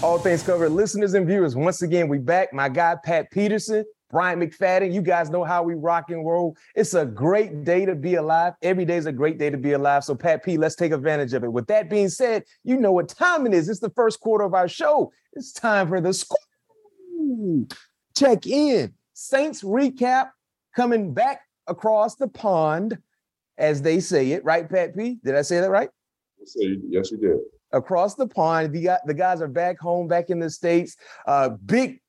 All things covered, listeners and viewers. Once again, we back. My guy Pat Peterson, Bryant McFadden. You guys know how we rock and roll. It's a great day to be alive. Every day is a great day to be alive. So, Pat P, let's take advantage of it. With that being said, you know what time it is. It's the first quarter of our show. It's time for the school check in. Saints recap coming back across the pond, as they say it, right, Pat P? Did I say that right? Yes, you did across the pond. The, the guys are back home, back in the States. Uh, big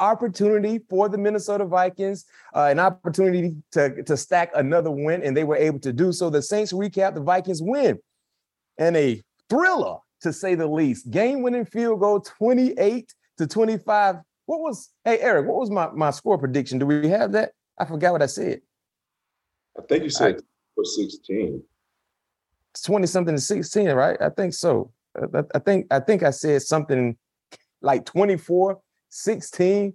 opportunity for the Minnesota Vikings, uh, an opportunity to, to stack another win, and they were able to do so. The Saints recap the Vikings win and a thriller, to say the least. Game winning field goal 28 to 25. What was, hey, Eric, what was my, my score prediction? Do we have that? I forgot what I said. I think you said for 16. 20 something to 16, right? I think so. I think I think I said something like 24, 16,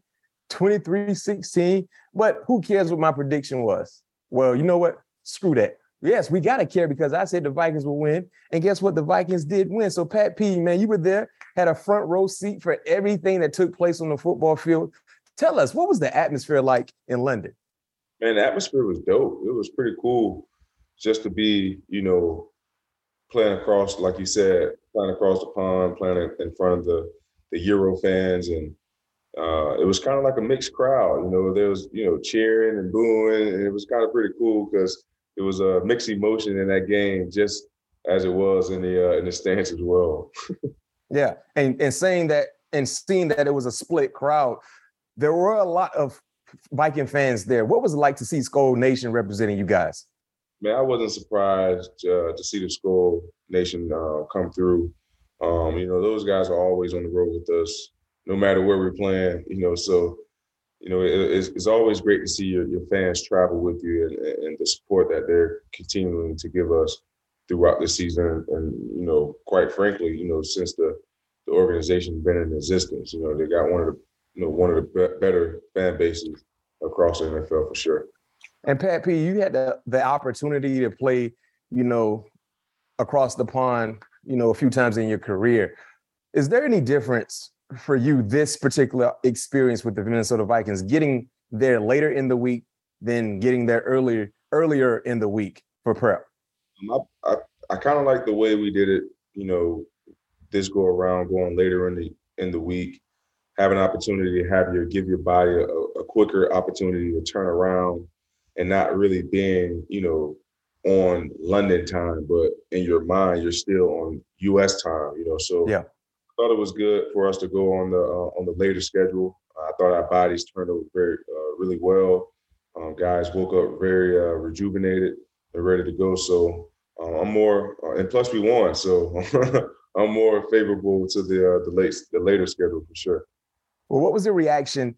23, 16. But who cares what my prediction was? Well, you know what? Screw that. Yes, we gotta care because I said the Vikings will win. And guess what? The Vikings did win. So Pat P, man, you were there, had a front row seat for everything that took place on the football field. Tell us, what was the atmosphere like in London? Man, the atmosphere was dope. It was pretty cool just to be, you know, playing across, like you said, playing across the pond, playing in front of the the Euro fans, and uh, it was kind of like a mixed crowd. You know, there was you know cheering and booing, and it was kind of pretty cool because it was a mixed emotion in that game, just as it was in the uh, in the stands as well. yeah, and and saying that and seeing that it was a split crowd, there were a lot of Viking fans there. What was it like to see Skol Nation representing you guys? Man, I wasn't surprised uh, to see the Skol Nation uh, come through. Um, you know, those guys are always on the road with us, no matter where we're playing. You know, so you know, it, it's, it's, always great to see your, your fans travel with you and, and, the support that they're continuing to give us throughout the season. And you know, quite frankly, you know, since the the organization been in existence, you know, they got one of the you know one of the better fan bases across the NFL for sure. And Pat P, you had the, the opportunity to play, you know, across the pond, you know, a few times in your career. Is there any difference for you this particular experience with the Minnesota Vikings getting there later in the week than getting there earlier earlier in the week for prep? Um, I I, I kind of like the way we did it, you know, this go around going later in the in the week, have an opportunity to have your give your body a, a quicker opportunity to turn around and not really being, you know, on London time, but in your mind, you're still on U.S. time. You know, so yeah, I thought it was good for us to go on the uh, on the later schedule. I thought our bodies turned over very uh, really well. Um, guys woke up very uh, rejuvenated and ready to go. So uh, I'm more, uh, and plus we won, so I'm more favorable to the uh, the late the later schedule for sure. Well, what was the reaction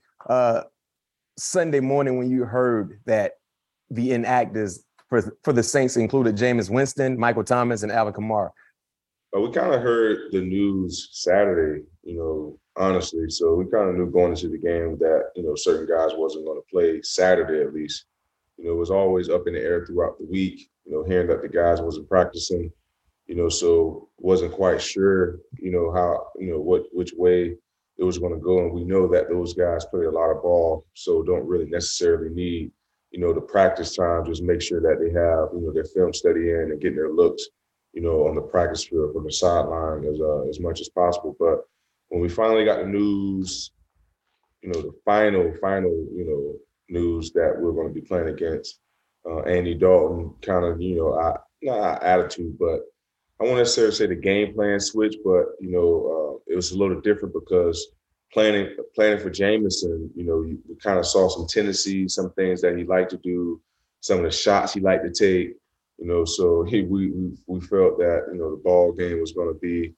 Sunday morning when you heard that the inactives for, for the Saints included Jameis Winston, Michael Thomas, and Alvin Kamara? Uh, we kind of heard the news Saturday, you know, honestly. So we kind of knew going into the game that, you know, certain guys wasn't going to play Saturday at least. You know, it was always up in the air throughout the week, you know, hearing that the guys wasn't practicing, you know, so wasn't quite sure, you know, how, you know, what which way it was going to go. And we know that those guys play a lot of ball, so don't really necessarily need, you know, the practice time. Just make sure that they have, you know, their film study in and getting their looks, you know, on the practice field from the sideline as uh, as much as possible. But when we finally got the news, you know, the final final, you know, news that we're going to be playing against uh, Andy Dalton, kind of, you know, I, not attitude, but I won't necessarily say the game plan switch, but you know, uh, it was a little different because planning planning for Jameis, you know, you kind of saw some tendencies, some things that he liked to do, some of the shots he liked to take, you know. So he we we, we felt that you know the ball game was going to be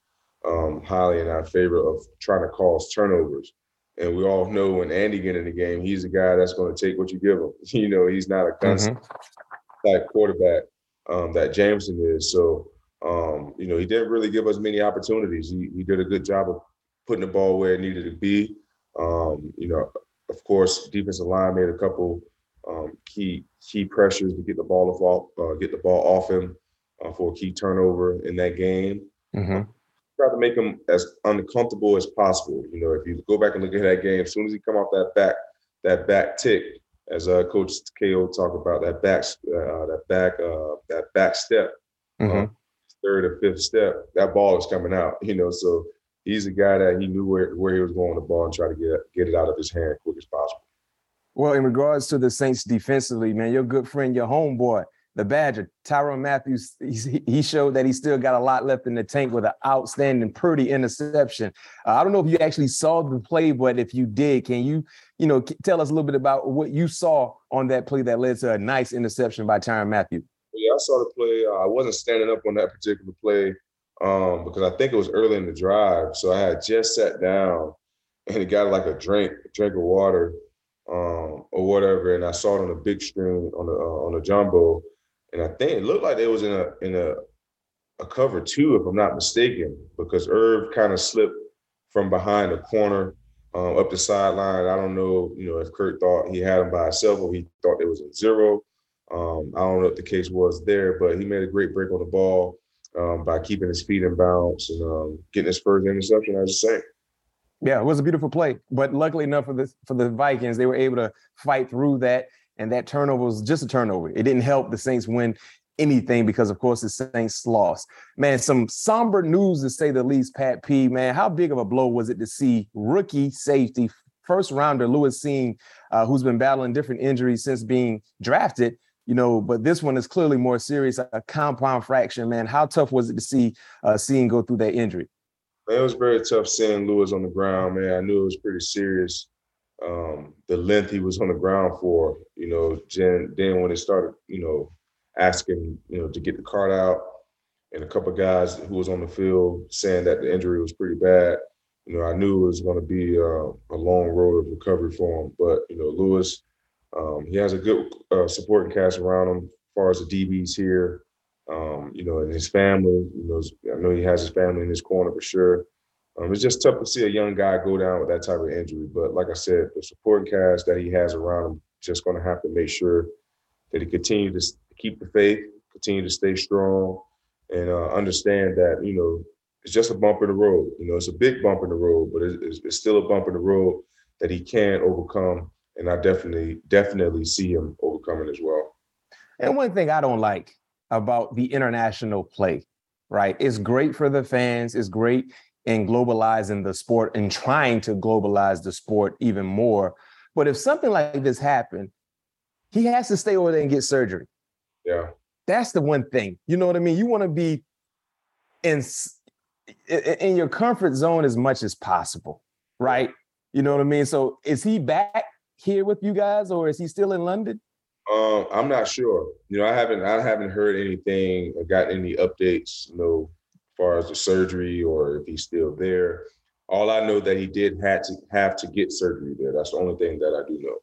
um, highly in our favor of trying to cause turnovers. And we all know when Andy get in the game, he's a guy that's going to take what you give him. You know, he's not a gunslinger mm-hmm. type quarterback um, that Jameis is. So um, you know, he didn't really give us many opportunities. He, he did a good job of putting the ball where it needed to be. Um, you know, of course, defensive line made a couple um, key key pressures to get the ball off, uh, get the ball off him uh, for a key turnover in that game. Mm-hmm. Try to make him as uncomfortable as possible. You know, if you go back and look at that game, as soon as he come off that back that back tick, as uh, Coach Ko talked about that back uh, that back uh, that back step, mm-hmm. Um, third or fifth step, that ball is coming out. You know, so he's a guy that he knew where, where he was going the ball and try to get get it out of his hand quick as possible. Well, in regards to the Saints defensively, man, your good friend, your homeboy, the Badger, Tyrann Mathieu, he showed that he still got a lot left in the tank with an outstanding, pretty interception. Uh, I don't know if you actually saw the play, but if you did, can you, you know, tell us a little bit about what you saw on that play that led to a nice interception by Tyrann Mathieu? Yeah, I saw the play. Uh, I wasn't standing up on that particular play um, because I think it was early in the drive. So I had just sat down and it got like a drink, a drink of water um, or whatever, and I saw it on a big screen on the uh, on the jumbo, and I think it looked like it was in a in a a cover two, if I'm not mistaken, because Irv kind of slipped from behind the corner um, up the sideline. I don't know, you know, if Kirk thought he had him by himself or he thought it was in zero. Um, I don't know what the case was there, but he made a great break on the ball um, by keeping his feet in bounds and um, getting his first interception. I was saying. Yeah, it was a beautiful play, but luckily enough for the for the Vikings, they were able to fight through that, and that turnover was just a turnover. It didn't help the Saints win anything because, of course, the Saints lost. Man, some somber news to say the least. Pat P. Man, how big of a blow was it to see rookie safety first rounder Lewis Cine, uh, who's been battling different injuries since being drafted, you know, but this one is clearly more serious, a compound fracture, man. How tough was it to see uh, Cine go through that injury? it was very tough seeing Lewis on the ground, man. I knew it was pretty serious. Um, the length he was on the ground for, you know, then, then when it started, you know, asking, you know, to get the cart out, and a couple of guys who was on the field saying that the injury was pretty bad. You know, I knew it was going to be uh, a long road of recovery for him. But you know, Lewis, um, he has a good uh, supporting cast around him, as far as the DBs here. Um, you know, and his family. You know, I know he has his family in his corner for sure. Um, it's just tough to see a young guy go down with that type of injury. But like I said, the supporting cast that he has around him just going to have to make sure that he continue to keep the faith, continue to stay strong, and uh, understand that you know it's just a bump in the road. You know, it's a big bump in the road, but it's, it's still a bump in the road that he can overcome and I definitely definitely see him overcoming as well. And one thing I don't like about the international play, right? It's great for the fans. It's great in globalizing the sport and trying to globalize the sport even more. But if something like this happened, he has to stay over there and get surgery. Yeah. That's the one thing. You know what I mean? You want to be in in your comfort zone as much as possible, right? You know what I mean? So is he back here with you guys, or is he still in London? Um, I'm not sure. You know, I haven't I haven't heard anything or got any updates, you know, as far as the surgery or if he's still there. All I know that he did had to have to get surgery there. That's the only thing that I do know.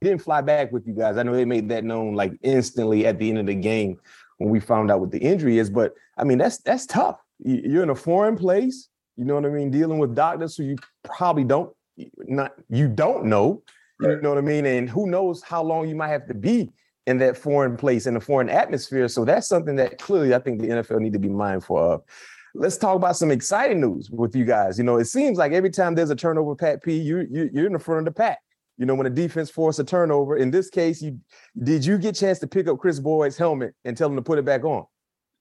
He didn't fly back with you guys. I know they made that known like instantly at the end of the game when we found out what the injury is. But I mean, that's that's tough. You're in a foreign place. You know what I mean? Dealing with doctors who you probably don't not you don't know. You know what I mean? And who knows how long you might have to be in that foreign place in a foreign atmosphere. So that's something that clearly I think the NFL need to be mindful of. let's talk about some exciting news with you guys. You know, it seems like every time there's a turnover, Pat P, you, you you're in the front of the pack. You know, when a defense force a turnover. In this case, you did you get a chance to pick up Kris Boyd's helmet and tell him to put it back on?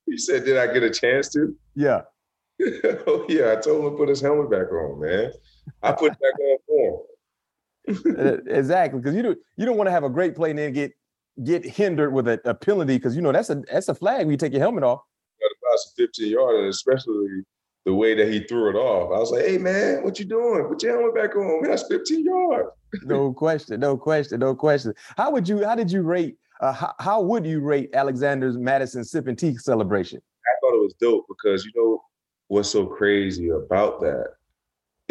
You said, did I get a chance to? Yeah. oh yeah, I told him to put his helmet back on, man. I put it back on for. Uh, exactly, because you don't you don't want to have a great play and then get get hindered with a, a penalty because you know that's a that's a flag when you take your helmet off. Got to pass a 15 yard, and especially the way that he threw it off. I was like, "Hey man, what you doing? Put your helmet back on. Man, that's 15 yards." no question, no question, no question. How would you? How did you rate? Uh, how, how would you rate Alexander Mattison sipping tea celebration? I thought it was dope because you know what's so crazy about that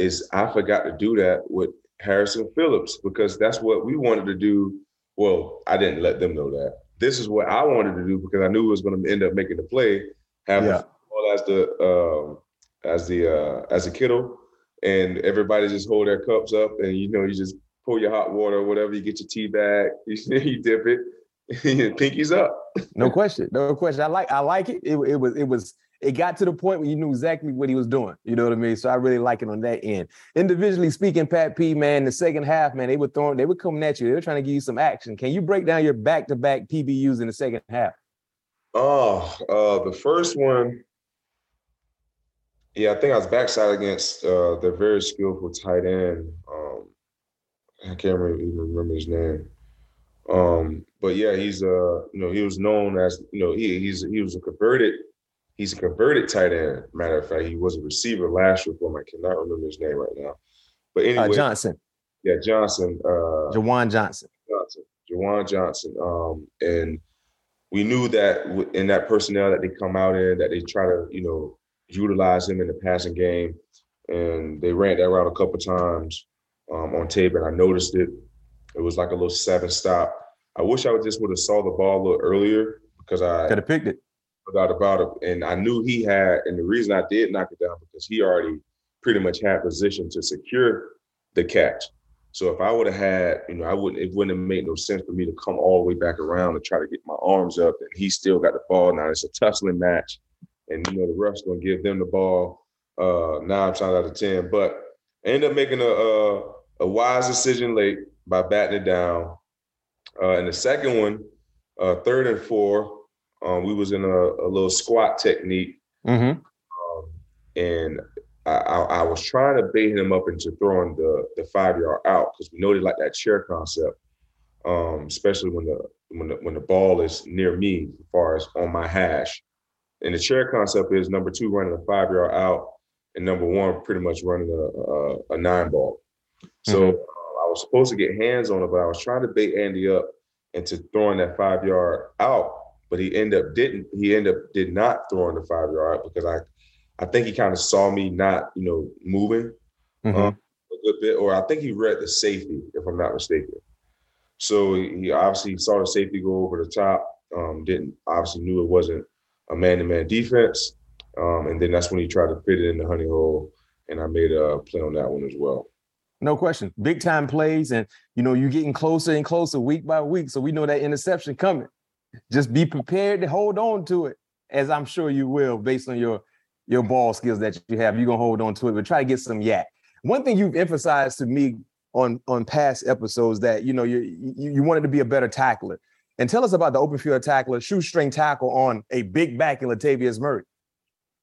is I forgot to do that with Harrison Phillips because that's what we wanted to do. Well, I didn't let them know that. This is what I wanted to do because I knew it was going to end up making the play. Have yeah. as the um, as the uh, as a kiddo, and everybody just hold their cups up, and you know you just pour your hot water or whatever. You get your tea bag, you, you dip it, pinkies up. no question, no question. I like I like it. It, it was it was it got to the point where you knew exactly what he was doing. You know what I mean? So I really like it on that end. Individually speaking, Pat P, man, the second half, man, they were throwing, they were coming at you. They were trying to give you some action. Can you break down your back-to-back PBUs in the second half? Oh, uh, the first one, yeah, I think I was backside against uh, the very skillful tight end. Um, I can't remember, even remember his name. Um, but yeah, he's uh, you know, he was known as, you know, he he's he was a converted He's a converted tight end. Matter of fact, he was a receiver last year for him. I cannot remember his name right now. But uh, anyway, uh, Johnson. Yeah, Johnson. Uh, Juwan Johnson. Johnson. Juwan Johnson. Um, and we knew that in that personnel that they come out in, that they try to, you know, utilize him in the passing game. And they ran that route a couple times um, on tape, and I noticed it. It was like a little seven stop. I wish I would just would have saw the ball a little earlier because I could have picked it doubt about it. And I knew he had, and the reason I did knock it down because he already pretty much had position to secure the catch. So if I would have had, you know, I wouldn't, it wouldn't have made no sense for me to come all the way back around and try to get my arms up. And he still got the ball. Now it's a tussling match. And, you know, the ref's to give them the ball uh, nine times out of 10. But I ended up making a, a, a wise decision late by batting it down. Uh, and the second one, uh, third and four, um, we was in a, a little squat technique, mm-hmm. um, and I, I, I, was trying to bait him up into throwing the the five yard out because we know they like that chair concept, um, especially when the when the when the ball is near me, as far as on my hash. And the chair concept is number two running a five yard out, and number one pretty much running a a, a nine ball. So mm-hmm. uh, I was supposed to get hands on it, but I was trying to bait Andy up into throwing that five yard out but he ended up didn't he ended up did not throwing the five yard because I I think he kind of saw me not you know moving mm-hmm. um, a good bit, or I think he read the safety if I'm not mistaken. So he obviously saw the safety go over the top. Um, didn't obviously knew it wasn't a man-to-man defense, um, and then that's when he tried to fit it in the honey hole, and I made a play on that one as well. No question, big time plays, and you know you're getting closer and closer week by week, so we know that interception coming just be prepared to hold on to it, as I'm sure you will, based on your your ball skills that you have. You're gonna hold on to it, but try to get some YAC. One thing you've emphasized to me on on past episodes that you know you you, you wanted to be a better tackler. And tell us about the open field tackler, shoestring tackle on a big back in Latavius Murray.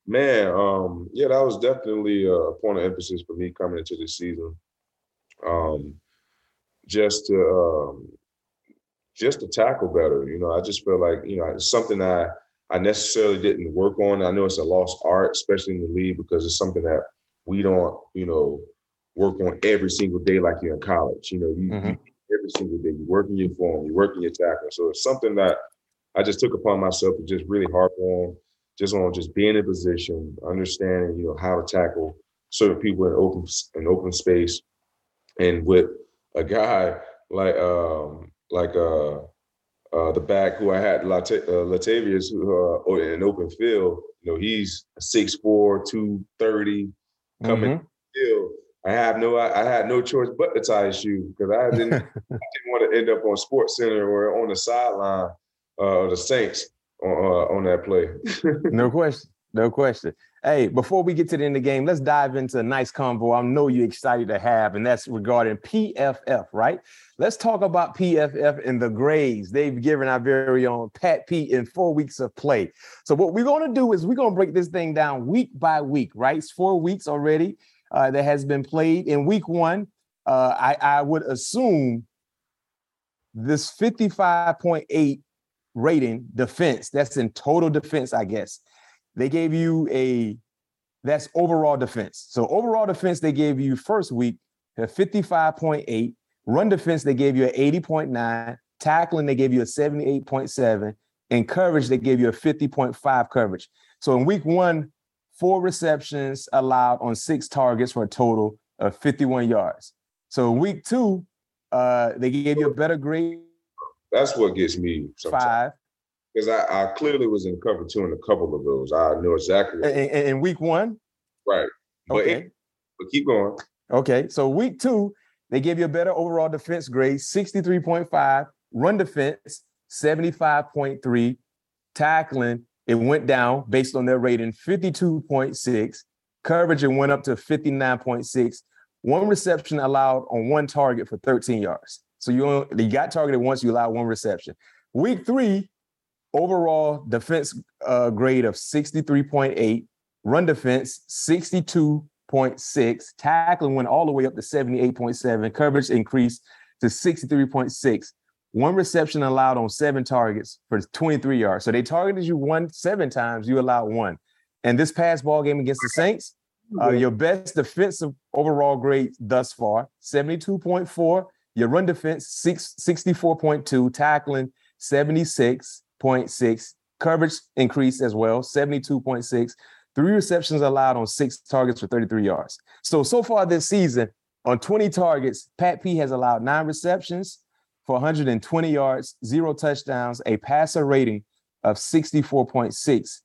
Man, um, yeah, that was definitely a point of emphasis for me coming into this season. Um, just to um, just to tackle better. You know, I just feel like, you know, it's something I I necessarily didn't work on. I know it's a lost art, especially in the league, because it's something that we don't, you know, work on every single day like you're in college. You know, you, mm-hmm. you every single day you're working your form, you're working your tackle. So it's something that I just took upon myself to just really harp on, just on just being in a position, understanding, you know, how to tackle certain people in open in open space. And with a guy like um like uh, uh, the back who I had, Lat- uh, Latavius, who, uh, in open field. You know, he's 6'4", 230, coming mm-hmm. field. I have no, I, I, had no choice but to tie his shoe because I didn't, I didn't want to end up on Sports Center or on the sideline uh, of the Saints on uh, on that play. no question, no question. Hey, before we get to the end of the game, let's dive into a nice convo I know you're excited to have, and that's regarding PFF, right? Let's talk about PFF and the grades they've given our very own Pat Pete in four weeks of play. So, what we're going to do is we're going to break this thing down week by week, right? It's four weeks already uh, that has been played. In week one, uh, I, I would assume this 55.8 rating defense, that's in total defense, I guess they gave you a that's overall defense. So overall defense, they gave you first week a 55.8. Run defense, they gave you an 80.9. Tackling, they gave you a 78.7. And coverage, they gave you a 50.5 coverage. So in week one, four receptions allowed on six targets for a total of 51 yards. So in week two, uh, they gave you a better grade. That's what gets me sometimes. five because I, I, clearly was in cover two in a couple of those. I know exactly. In, in week one, right? But okay, it, but keep going. Okay, so week two, they gave you a better overall defense grade, sixty-three point five. Run defense, seventy-five point three. Tackling, it went down based on their rating, fifty-two point six. Coverage, it went up to fifty-nine point six. One reception allowed on one target for 13 yards. So you, you got targeted once, you allowed one reception. Week three, overall defense uh, grade of 63.8, run defense 62.6, tackling went all the way up to 78.7, coverage increased to 63.6. One reception allowed on seven targets for 23 yards. So they targeted you one seven times, you allowed one. And this past ball game against the Saints, uh, your best defensive overall grade thus far, 72.4. Your run defense, six, 64.2, tackling 76, 0.6. Coverage increased as well, 72.6. Three receptions allowed on six targets for 33 yards. So, so far this season, on 20 targets, Pat P has allowed nine receptions for 120 yards, zero touchdowns, a passer rating of 64.6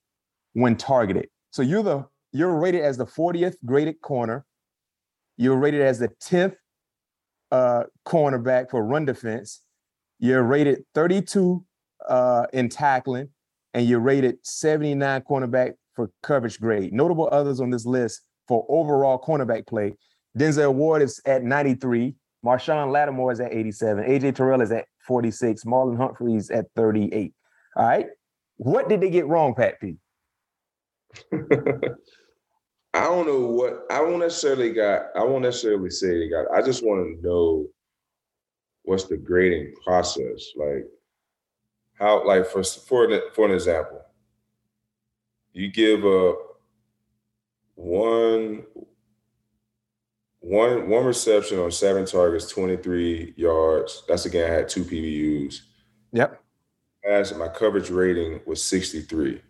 when targeted. So you're the you're rated as the 40th graded corner. You're rated as the 10th uh, cornerback for run defense. You're rated 32 uh, in tackling, and you're rated 79 cornerback for coverage grade. Notable others on this list for overall cornerback play. Denzel Ward is at 93. Marshon Lattimore is at 87. AJ Terrell is at 46. Marlon Humphrey's at 38. All right. What did they get wrong, Pat P? I don't know what I won't necessarily got. I won't necessarily say they got. I just want to know what's the grading process. Like, how like for for an, for an example, you give a one one one reception on seven targets, 23 yards. That's again I had two PBUs. Yep. As my coverage rating was 63.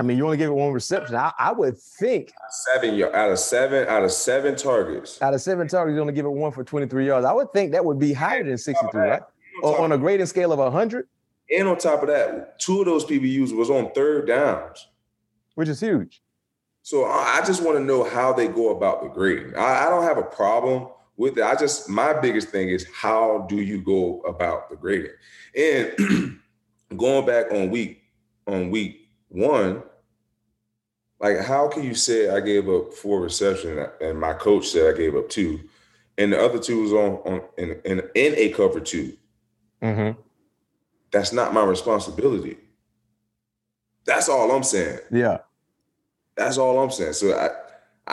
I mean, you only gave it one reception. I, I would think seven out of seven out of seven targets. Out of seven targets, you only give it one for 23 yards. I would think that would be higher than 63, right? On, on a grading scale of 100. And on top of that, two of those PBUs was on third downs, which is huge. So I just want to know how they go about the grading. I, I don't have a problem with it. I just my biggest thing is how do you go about the grading? And going back on week on week one, like how can you say I gave up four reception and my coach said I gave up two, and the other two was on on in in, in a cover 2 mm-hmm. That's not my responsibility. That's all I'm saying. Yeah, that's all I'm saying. So I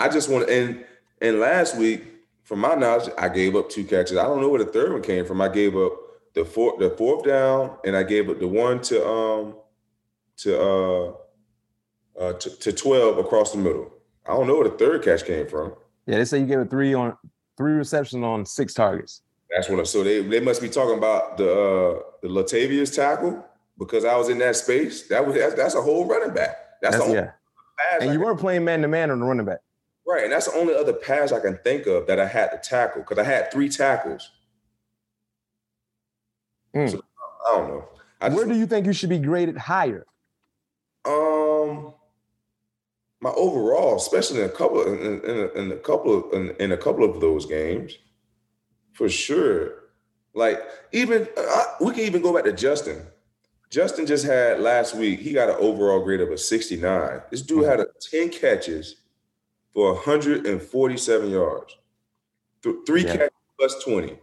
I just want to and and last week, from my knowledge, I gave up two catches. I don't know where the third one came from. I gave up the fourth the fourth down, and I gave up the one to um to uh, uh to, to 12 across the middle. I don't know where the third catch came from. Yeah, they say you gave it three on three receptions on six targets. That's what. I, so they they must be talking about the uh the Latavius tackle because I was in that space. That was that's, that's a whole running back. That's, that's yeah. And I you weren't playing man to man on the running back. Right, and that's the only other pass I can think of that I had to tackle because I had three tackles. Mm. So, I don't know. I Where do you think you should be graded higher? Um, my overall, especially in a couple, in, in, in a couple, of, in, in, a couple of those games, for sure. Like even uh, we can even go back to Justin. Justin just had last week, he got an overall grade of a 69. This dude mm-hmm. had a 10 catches for 147 yards, Th- three yeah. catches plus 20,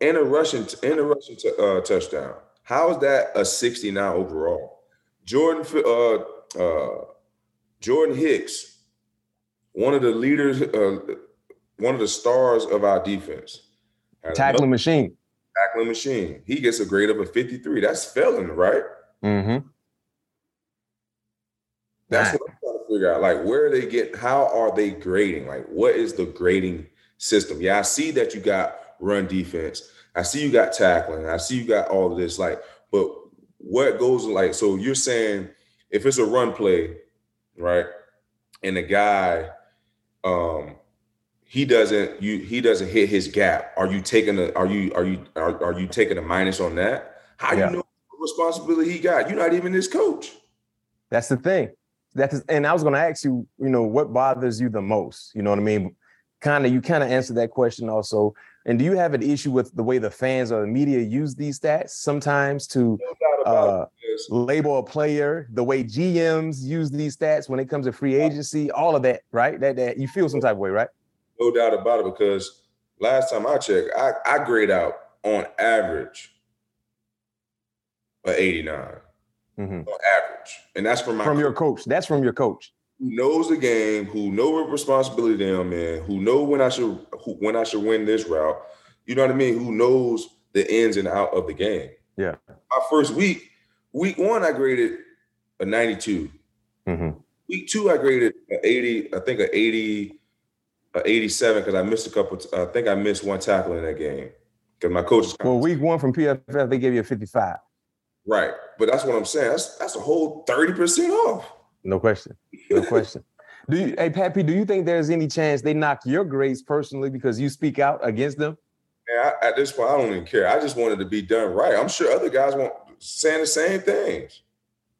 and a rushing t- and a rushing t- uh, touchdown. How is that a 69 overall? Jordan uh, uh, Jordan Hicks, one of the leaders, uh, one of the stars of our defense. Tackling machine. Tackling machine. He gets a grade of a 53. That's felon, right? Mm-hmm. That's what I'm trying to figure out. Like, where are they get? How are they grading? Like, what is the grading system? Yeah, I see that you got run defense. I see you got tackling. I see you got all of this. Like, but what goes like? So you're saying if it's a run play, right, and the guy, um, he doesn't you he doesn't hit his gap. Are you taking a are you are you are, are you taking a minus on that? How yeah. you know the responsibility he got? You're not even his coach. That's the thing. That's and I was going to ask you, you know, what bothers you the most? You know what I mean? Kind of, you kind of answered that question also. And do you have an issue with the way the fans or the media use these stats sometimes to uh, label a player, the way GMs use these stats when it comes to free agency, all of that, right? That that you feel some type of way, right? No doubt about it. Because last time I checked, I, I grade out on average a 89 mm-hmm. on average, and that's from my from coach. your coach. That's from your coach who knows the game, who know what responsibility I'm in, who know when I should who, when I should win this route. You know what I mean? Who knows the ins and out of the game? Yeah. My first week, week one, I graded a 92. Mm-hmm. Week two, I graded an 80. I think an 80, a 87 because I missed a couple. I think I missed one tackle in that game because my coach. Well, week one from PFF, they gave you a 55. Right, but that's what I'm saying. That's that's a whole 30 percent off. No question. No question. Do you, hey Pat P, do you think there's any chance they knock your grades personally because you speak out against them? Yeah, at this point, I don't even care. I just wanted to be done right. I'm sure other guys want saying the same things.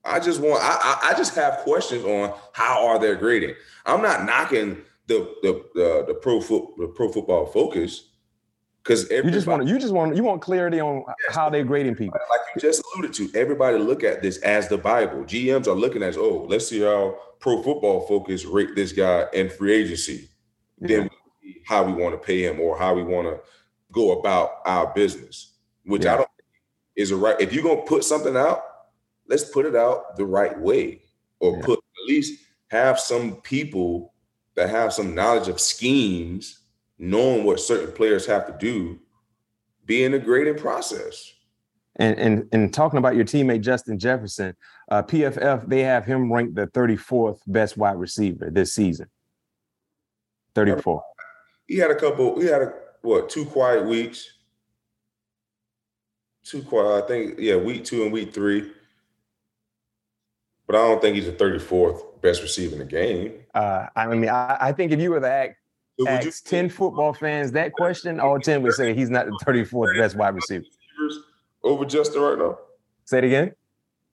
I just want. I, I just have questions on how are they grading. I'm not knocking the the the, the pro foot the pro football focus because you just want you just want you want clarity on yes, how they're grading people. Like you just alluded to, everybody look at this as the Bible. GMs are looking at oh, let's see how pro football focus rate this guy in free agency. Yeah. Then how we want to pay him or how we want to go about our business, which yeah. I don't is a right. If you're gonna put something out, let's put it out the right way, or yeah. put at least have some people that have some knowledge of schemes knowing what certain players have to do, be in the grading process. And, and and talking about your teammate Justin Jefferson, uh, PFF they have him ranked the 34th best wide receiver this season. 34. He had a couple. He had a what two quiet weeks. Two quiet. I think yeah, week two and week three. But I don't think he's the 34th best receiver in the game. Uh, I mean, I, I think if you were to ask so ask 10 football fans that question, all 10 would say he's not the 34th best wide receiver. Over Justin right now? Say it again.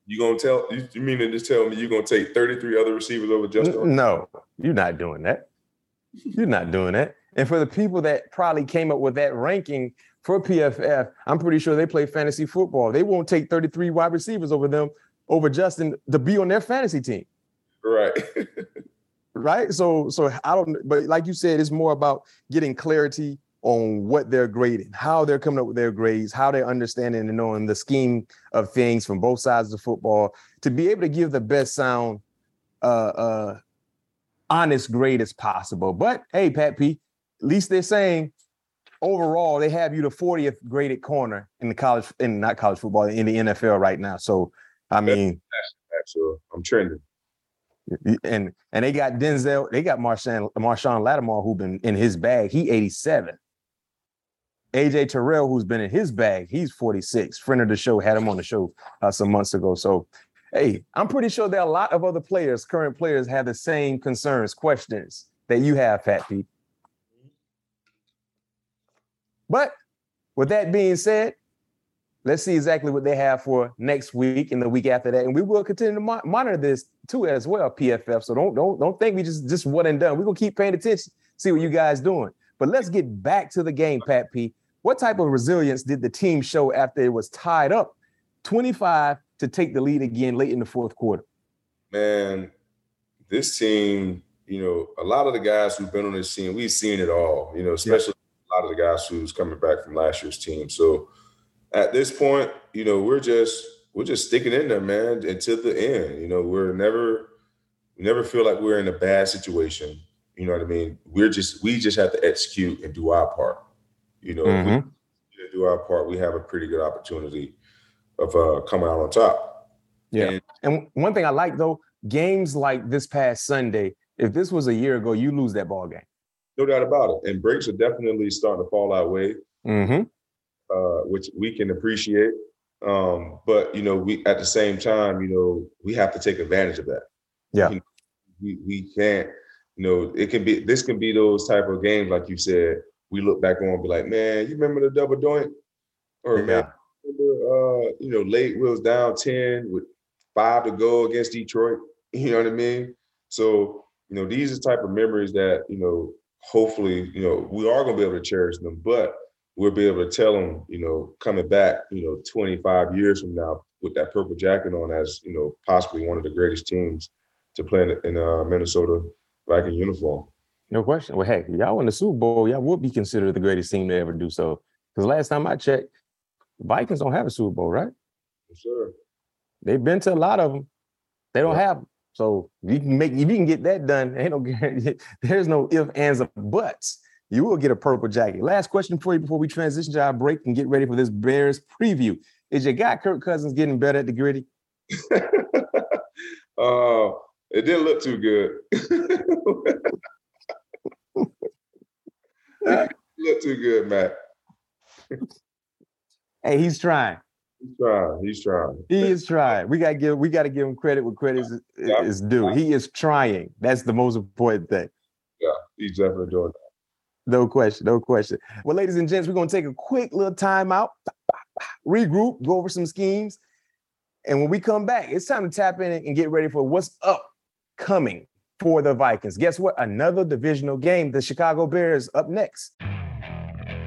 You gonna tell you mean to just tell me you're gonna take 33 other receivers over Justin? No, you're not doing that. You're not doing that. And for the people that probably came up with that ranking for PFF, I'm pretty sure they play fantasy football. They won't take 33 wide receivers over them, over Justin to be on their fantasy team. Right. right? So so I don't but like you said, it's more about getting clarity on what they're grading, how they're coming up with their grades, how they're understanding and knowing the scheme of things from both sides of the football to be able to give the best sound uh uh honest grade as possible. But hey, Pat P, at least they're saying overall they have you the 40th graded corner in the college in not college football in the NFL right now. So I mean, absolutely, I'm trending. And and they got Denzel, they got Marshon, Marshon Lattimore, who been in his bag. He 87. AJ Terrell, who's been in his bag, he's 46. Friend of the show had him on the show uh, some months ago. So, hey, I'm pretty sure there are a lot of other players, current players, have the same concerns, questions that you have, Pat Pete. But with that being said, Let's see exactly what they have for next week and the week after that, and we will continue to mo- monitor this too as well, PFF. So don't don't don't think we just just one and done. We're gonna keep paying attention, see what you guys doing. But let's get back to the game, Pat P. What type of resilience did the team show after it was tied up 25 to take the lead again late in the fourth quarter? Man, this team, you know, a lot of the guys who've been on this team, we've seen it all, you know, especially lot of the guys who's coming back from last year's team. So at this point, you know, we're just we're just sticking in there, man, until the end. You know, we're never we never feel like we're in a bad situation. You know what I mean? We're just we just have to execute and do our part. You know, mm-hmm. we do our part, we have a pretty good opportunity of uh, coming out on top. Yeah. And, and one thing I like though, games like this past Sunday, if this was a year ago, you lose that ball game. No doubt about it. And breaks are definitely starting to fall our way, mm-hmm. uh, which we can appreciate. Um, but you know, we at the same time, you know, we have to take advantage of that. Yeah. You know, we we can't, you know, it can be this can be those type of games, like you said, we look back on and be like, man, you remember the double joint, Or yeah. man, remember, uh, you know, late wheels down 10 with five to go against Detroit. You know what I mean? So, you know, these are type of memories that, you know, hopefully, you know, we are gonna be able to cherish them, but we'll be able to tell them, you know, coming back, you know, 25 years from now with that purple jacket on as, you know, possibly one of the greatest teams to play in, in uh, Minnesota Viking uniform. No question. Well, heck, y'all win the Super Bowl, y'all would be considered the greatest team to ever do so. Because last time I checked, Vikings don't have a Super Bowl, right? Yes, sir. They've been to a lot of them. They don't yeah. have them. So you can make if you can get that done, ain't no there's no if, ands, or buts. You will get a purple jacket. Last question for you before we transition to our break and get ready for this Bears preview. Is your guy Kirk Cousins getting better at the Griddy? uh, it didn't look too good. look too good, Matt. hey, he's trying. He's trying. He's trying. He is trying. We gotta give we gotta give him credit where credit is, yeah. is due. He is trying. That's the most important thing. Yeah, he's definitely doing that. No question, no question. Well, ladies and gents, we're gonna take a quick little time out, regroup, go over some schemes. And when we come back, it's time to tap in and get ready for what's up coming for the Vikings. Guess what? Another divisional game. The Chicago Bears up next.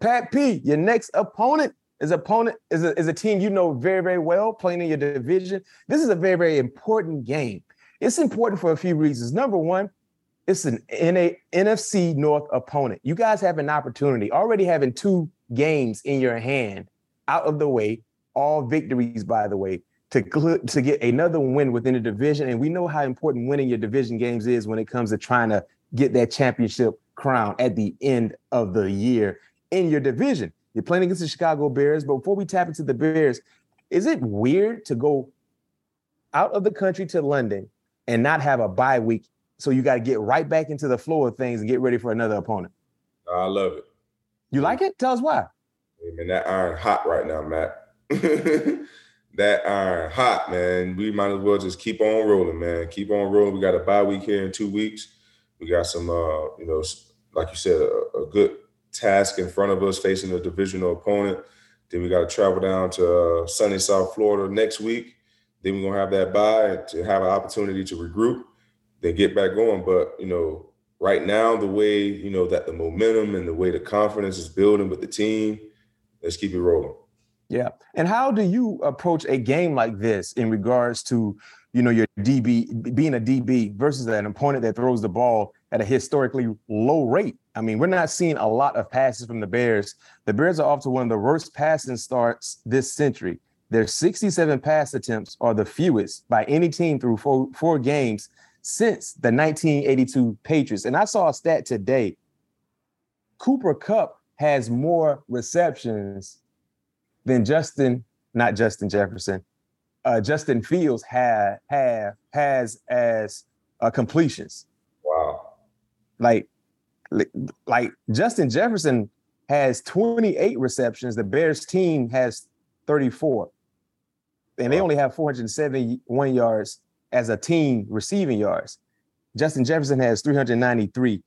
Pat P, your next opponent is opponent is a, is a team you know very very well playing in your division. This is a very very important game. It's important for a few reasons. Number one, it's an NA, NFC North opponent. You guys have an opportunity already having two games in your hand out of the way, all victories by the way to to get another win within the division. And we know how important winning your division games is when it comes to trying to get that championship crown at the end of the year in your division. You're playing against the Chicago Bears, but before we tap into the Bears, is it weird to go out of the country to London and not have a bye week? So you got to get right back into the flow of things and get ready for another opponent. I love it. You like it? Tell us why. Hey man, that iron hot right now, Matt. that iron hot, man. We might as well just keep on rolling, man. Keep on rolling. We got a bye week here in two weeks. We got some, uh, you know, like you said, a, a good task in front of us facing a divisional opponent. Then we got to travel down to uh, sunny South Florida next week. Then we're gonna have that bye to have an opportunity to regroup, then get back going. But you know, right now, the way you know that the momentum and the way the confidence is building with the team, let's keep it rolling. Yeah. And how do you approach a game like this in regards to, you know, your DB being a DB versus an opponent that throws the ball at a historically low rate? I mean, we're not seeing a lot of passes from the Bears. The Bears are off to one of the worst passing starts this century. Their 67 pass attempts are the fewest by any team through four, four games since the 1982 Patriots. And I saw a stat today. Cooper Kupp has more receptions than Justin, not Justin Jefferson, uh, Justin Fields had have has as uh, completions. Wow. Like, like Justin Jefferson has 28 receptions. The Bears team has 34. And they only have 471 yards as a team receiving yards. Justin Jefferson has 393,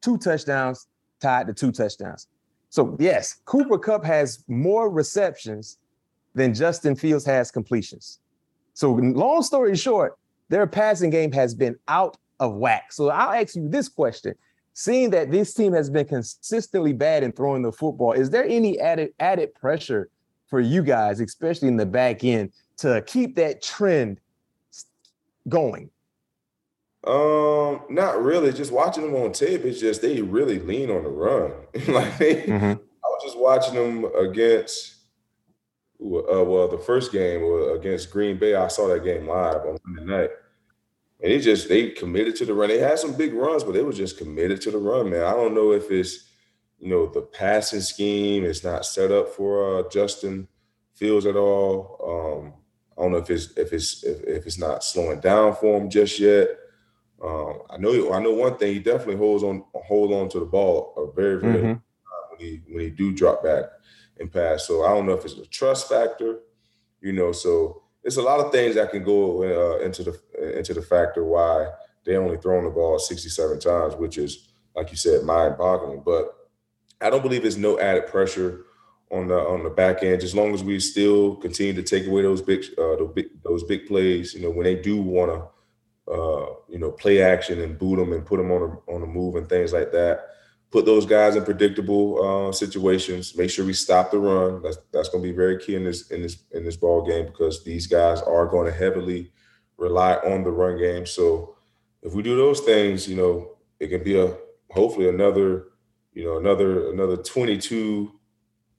two touchdowns tied to two touchdowns. So, yes, Cooper Kupp has more receptions than Justin Fields has completions. So, long story short, their passing game has been out of whack. So, I'll ask you this question. Seeing that this team has been consistently bad in throwing the football, is there any added added pressure for you guys, especially in the back end, to keep that trend going? Um, not really. Just watching them on tape, it's just they really lean on the run. like they, mm-hmm. I was just watching them against, uh, well, the first game against Green Bay. I saw that game live on Monday night, and it just they committed to the run. They had some big runs, but they were just committed to the run, man. I don't know if it's you know the passing scheme is not set up for uh, Justin Fields at all. Um, I don't know if it's if it's if, if it's not slowing down for him just yet. Um, I know I know one thing. He definitely holds on hold on to the ball a very very mm-hmm. when he when he do drop back and pass. So I don't know if it's a trust factor, you know. So it's a lot of things that can go uh, into the into the factor why they only thrown the ball 67 times, which is like you said, mind boggling. But I don't believe there's no added pressure on the on the back end. As long as we still continue to take away those big uh, those big those big plays, you know, when they do want to, uh, you know, play action and boot them and put them on a, on the move and things like that. Put those guys in predictable uh, situations. Make sure we stop the run. That's that's going to be very key in this in this in this ball game because these guys are going to heavily rely on the run game. So if we do those things, you know, it can be a hopefully another, you know, another another 22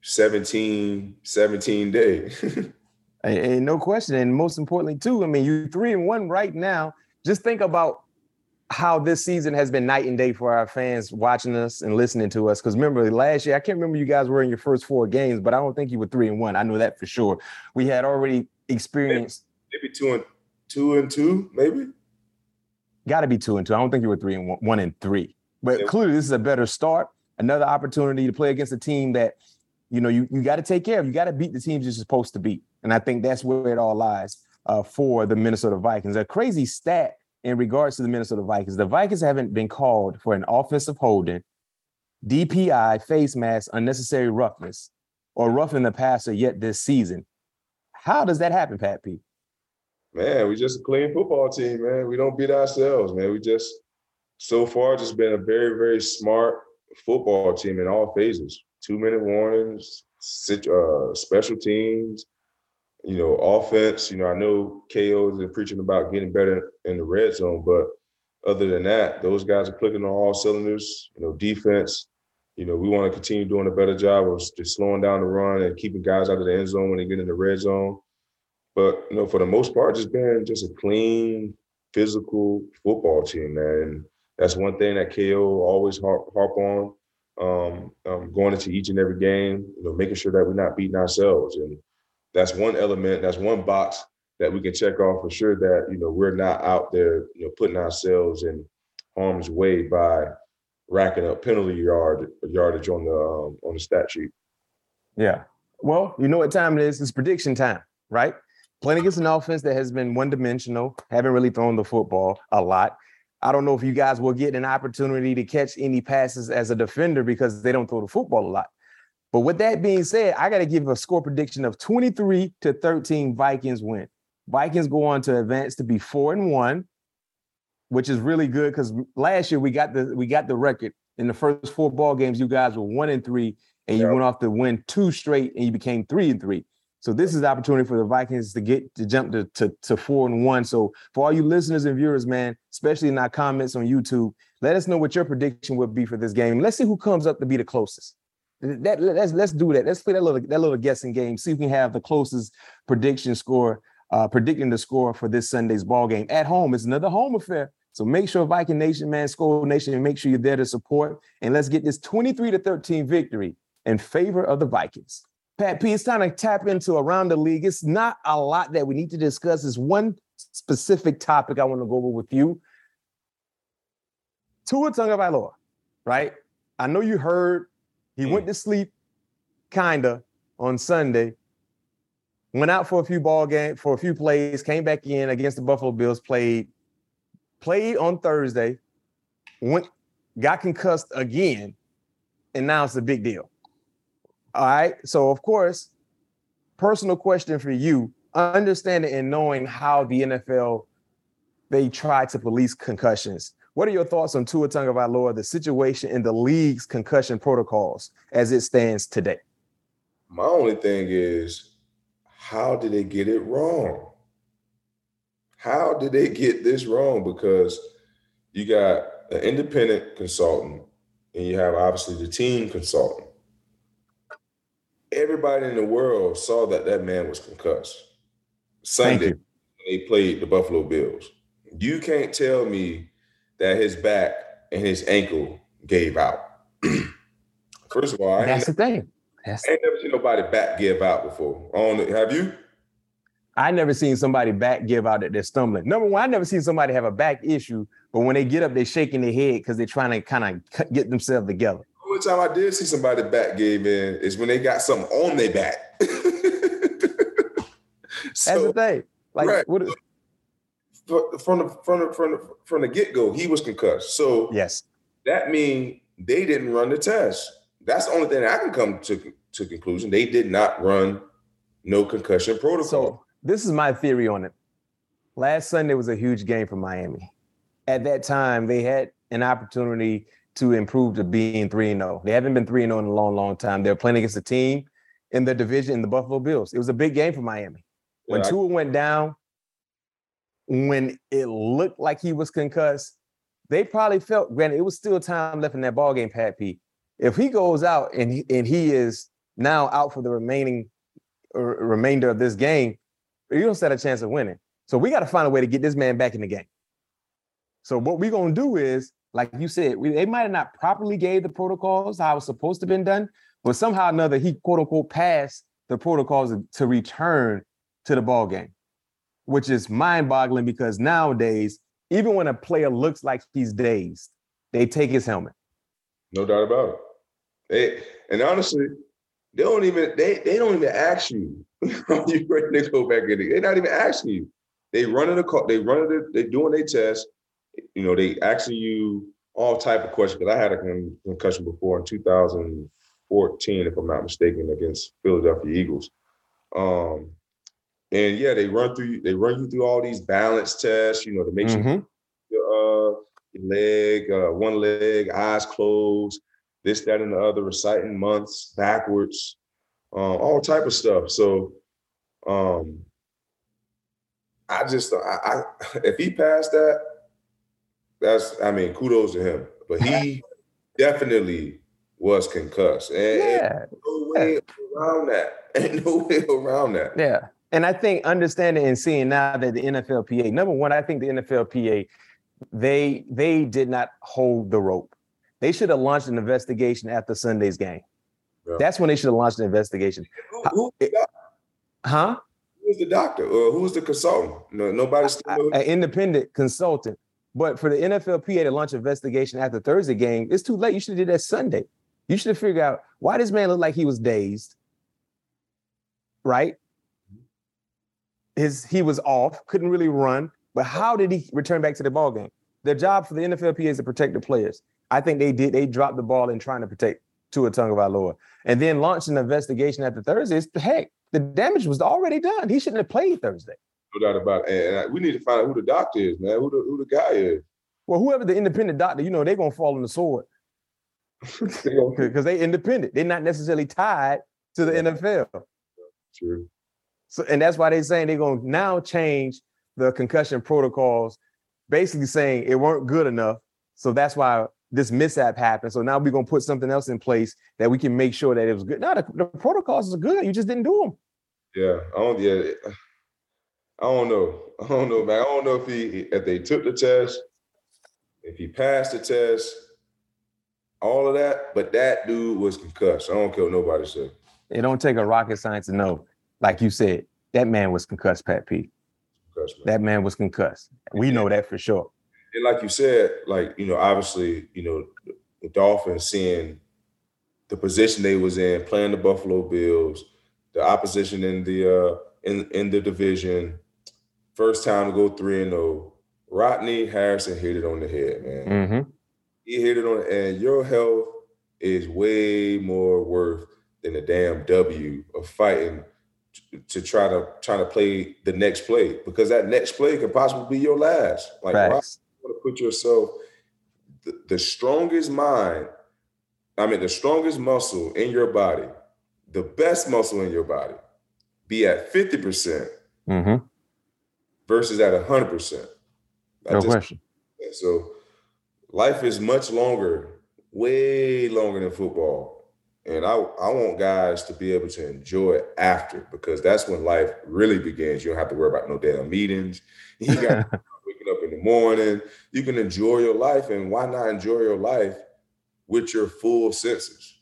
17, 17 day. and, no question. And most importantly, too, I mean, you three and one right now. Just think about how this season has been night and day for our fans watching us and listening to us. Because remember last year, I can't remember you guys were in your first four games, but I don't think you were three and one. I know that for sure. We had already experienced maybe, maybe two and two and two, maybe. Got to be two and two. I don't think you were three and one, one and three. But yeah. clearly, this is a better start. Another opportunity to play against a team that you know, you, you got to take care of. You got to beat the teams you're supposed to beat. And I think that's where it all lies uh, for the Minnesota Vikings. A crazy stat in regards to the Minnesota Vikings. The Vikings haven't been called for an offensive holding, DPI, face mask, unnecessary roughness, or roughing the passer yet this season. How does that happen, Pat P? Man, we just a clean football team, man. We don't beat ourselves, man. We just so far just been a very, very smart football team in all phases two minute warnings, uh, special teams, you know, offense. You know, I know KO is preaching about getting better in the red zone, but other than that, those guys are clicking on all cylinders. You know, defense. You know, we want to continue doing a better job of just slowing down the run and keeping guys out of the end zone when they get in the red zone. But you know, for the most part, just being just a clean, physical football team, man. And that's one thing that KO always harp, harp on um, um, going into each and every game, you know, making sure that we're not beating ourselves. And that's one element, that's one box that we can check off for sure that, you know, we're not out there, you know, putting ourselves in harm's way by racking up penalty yard yardage on the um, on the stat sheet. Yeah. Well, you know what time it is? It's prediction time, right? Playing against an offense that has been one dimensional, haven't really thrown the football a lot. I don't know if you guys will get an opportunity to catch any passes as a defender because they don't throw the football a lot. But with that being said, I got to give a score prediction of 23 to 13 Vikings win. Vikings go on to advance to be 4 and 1, which is really good cuz last year we got the we got the record in the first four ball games you guys were 1 and 3 and you went off to win two straight and you became 3 and 3. So this is the opportunity for the Vikings to get to jump to, to, to four and one. So for all you listeners and viewers, man, especially in our comments on YouTube, let us know what your prediction would be for this game. Let's see who comes up to be the closest. that let's let's do that. Let's play that little that little guessing game. See if we can have the closest prediction score, uh, predicting the score for this Sunday's ball game at home. It's another home affair. So make sure Viking Nation, man, Skol Nation, and make sure you're there to support. And let's get this 23 to 13 victory in favor of the Vikings. Pat P, it's time to tap into around the league. It's not a lot that we need to discuss. It's one specific topic I want to go over with you. Tua Tagovailoa, right? I know you heard he went mm. to sleep, kinda, on Sunday. Went out for a few ball game for a few plays, came back in against the Buffalo Bills, played, played on Thursday, went, got concussed again, and now it's a big deal. All right. So of course, personal question for you: understanding and knowing how the NFL they try to police concussions. What are your thoughts on Tua Tagovailoa, the situation in the league's concussion protocols as it stands today? My only thing is, how did they get it wrong? How did they get this wrong? Because you got an independent consultant and you have obviously the team consultant. Everybody in the world saw that that man was concussed. Sunday, they played the Buffalo Bills. You can't tell me that his back and his ankle gave out. First of all, I that's the thing. That's I ain't never seen nobody back give out before. On have you? I never seen somebody back give out that they're stumbling. Number one, I never seen somebody have a back issue, but when they get up, they're shaking their head because they're trying to kind of get themselves together. Only time I did see somebody back gave in is when they got something on their back. so, That's the thing. Like right. what? Is, from the from the from the, from the get go, he was concussed. So yes, that means they didn't run the test. That's the only thing I can come to to conclusion. They did not run no concussion protocol. So this is my theory on it. Last Sunday was a huge game for Miami. At that time, they had an opportunity to improve to being 3 0. They haven't been 3 0 in a long, long time. They're playing against a team in the division in the Buffalo Bills. It was a big game for Miami. When yeah, Tua went down, when it looked like he was concussed, they probably felt, granted, it was still time left in that ball game, Pat P. If he goes out and he, and he is now out for the remaining remainder of this game, you don't stand a chance of winning. So we got to find a way to get this man back in the game. So what we're gonna do is, like you said, we, they might have not properly gave the protocols how it's supposed to have been done, but somehow or another he quote unquote passed the protocols to return to the ball game which is mind boggling because nowadays, even when a player looks like he's dazed, they take his helmet. No doubt about it. They, and honestly, they don't even they they don't even ask you. you ready to go back in? They're not even asking you. They running the call. They running the. They doing their test. You know, they asking you all type of questions. Because I had a concussion before in 2014, if I'm not mistaken, against Philadelphia Eagles. Um, and yeah, they run through they run you through all these balance tests, you know, to make mm-hmm. sure your, uh, your leg, uh, one leg, eyes closed, this, that, and the other, reciting months backwards, uh, all type of stuff. So, um, I just, I, I, if he passed that, that's, I mean, kudos to him. But he definitely was concussed, and, yeah. and no way around that. Ain't no way around that. Yeah. And I think understanding and seeing now that the NFLPA, number one, I think the NFLPA, they they did not hold the rope. They should have launched an investigation after Sunday's game. Yeah. That's when they should have launched an investigation. Who, who huh? Who's the doctor? Or who's the consultant? No, nobody's still an independent consultant. But for the NFLPA to launch investigation after Thursday game, it's too late. You should have did that Sunday. You should have figured out why this man looked like he was dazed. Right? his he was off, couldn't really run. But how did he return back to the ball game? Their job for the NFLPA is to protect the players. I think they did. They dropped the ball in trying to protect Tua Tagovailoa, and then launched an investigation after Thursday. It's, heck, the damage was already done. He shouldn't have played Thursday. No doubt about it. And we need to find out who the doctor is, man. Who the who the guy is. Well, whoever the independent doctor, you know, they're gonna fall on the sword because they independent. They're not necessarily tied to the NFL. True. So, and that's why they're saying they're going to now change the concussion protocols, basically saying it weren't good enough. So that's why this mishap happened. So now we're gonna put something else in place that we can make sure that it was good. No, the, the protocols are good. You just didn't do them. Yeah, I don't. Yeah, I don't know. I don't know, man. I don't know if he if they took the test, if he passed the test, all of that. But that dude was concussed. I don't care what nobody said. It don't take a rocket science to know. Like you said, that man was concussed, Pat P. Concussed, man. That man was concussed. We know that for sure. And like you said, like you know, obviously, you know, the Dolphins seeing the position they was in, playing the Buffalo Bills, the opposition in the uh in in the division, first time to go three and zero. Rodney Harrison hit it on the head, man. Mm-hmm. He hit it on, and your health is way more worth than a damn W of fighting to, to try to try to play the next play because that next play could possibly be your last. Like, why Facts. you want to put yourself the, the strongest mind, I mean, the strongest muscle in your body, the best muscle in your body, be at fifty percent Mm-hmm. Versus at hundred percent. No question. So life is much longer, way longer than football. And I, I want guys to be able to enjoy it after because that's when life really begins. You don't have to worry about no damn meetings. You got waking up in the morning. You can enjoy your life. And why not enjoy your life with your full senses?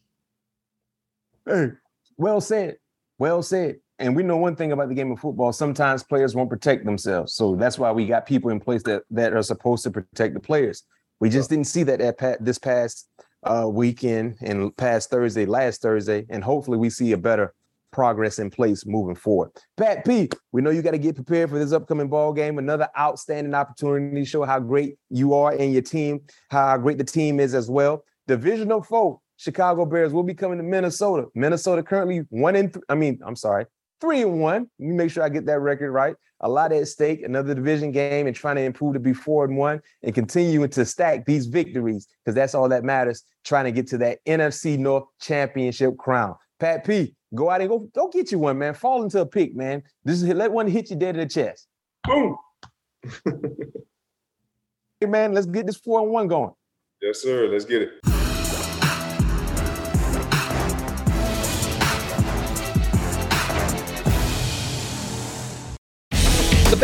Hey, well said. Well said. And we know one thing about the game of football. Sometimes players won't protect themselves. So that's why we got people in place that, that are supposed to protect the players. We just didn't see that at this past uh, weekend and past Thursday, last Thursday. And hopefully we see a better progress in place moving forward. Pat P, we know you got to get prepared for this upcoming ball game. Another outstanding opportunity to show how great you are and your team, how great the team is as well. Divisional foe, Chicago Bears will be coming to Minnesota. Minnesota currently one in, I mean, I'm sorry, three and one. Let me make sure I get that record right. A lot at stake, another division game, and trying to improve to be four and one and continuing to stack these victories because that's all that matters. Trying to get to that NFC North Championship crown. Pat P, go out and go go get you one, man. Fall into a pick, man. This is let one hit you dead in the chest. Boom. Hey, man, let's get this four and one going. Yes, sir. Let's get it.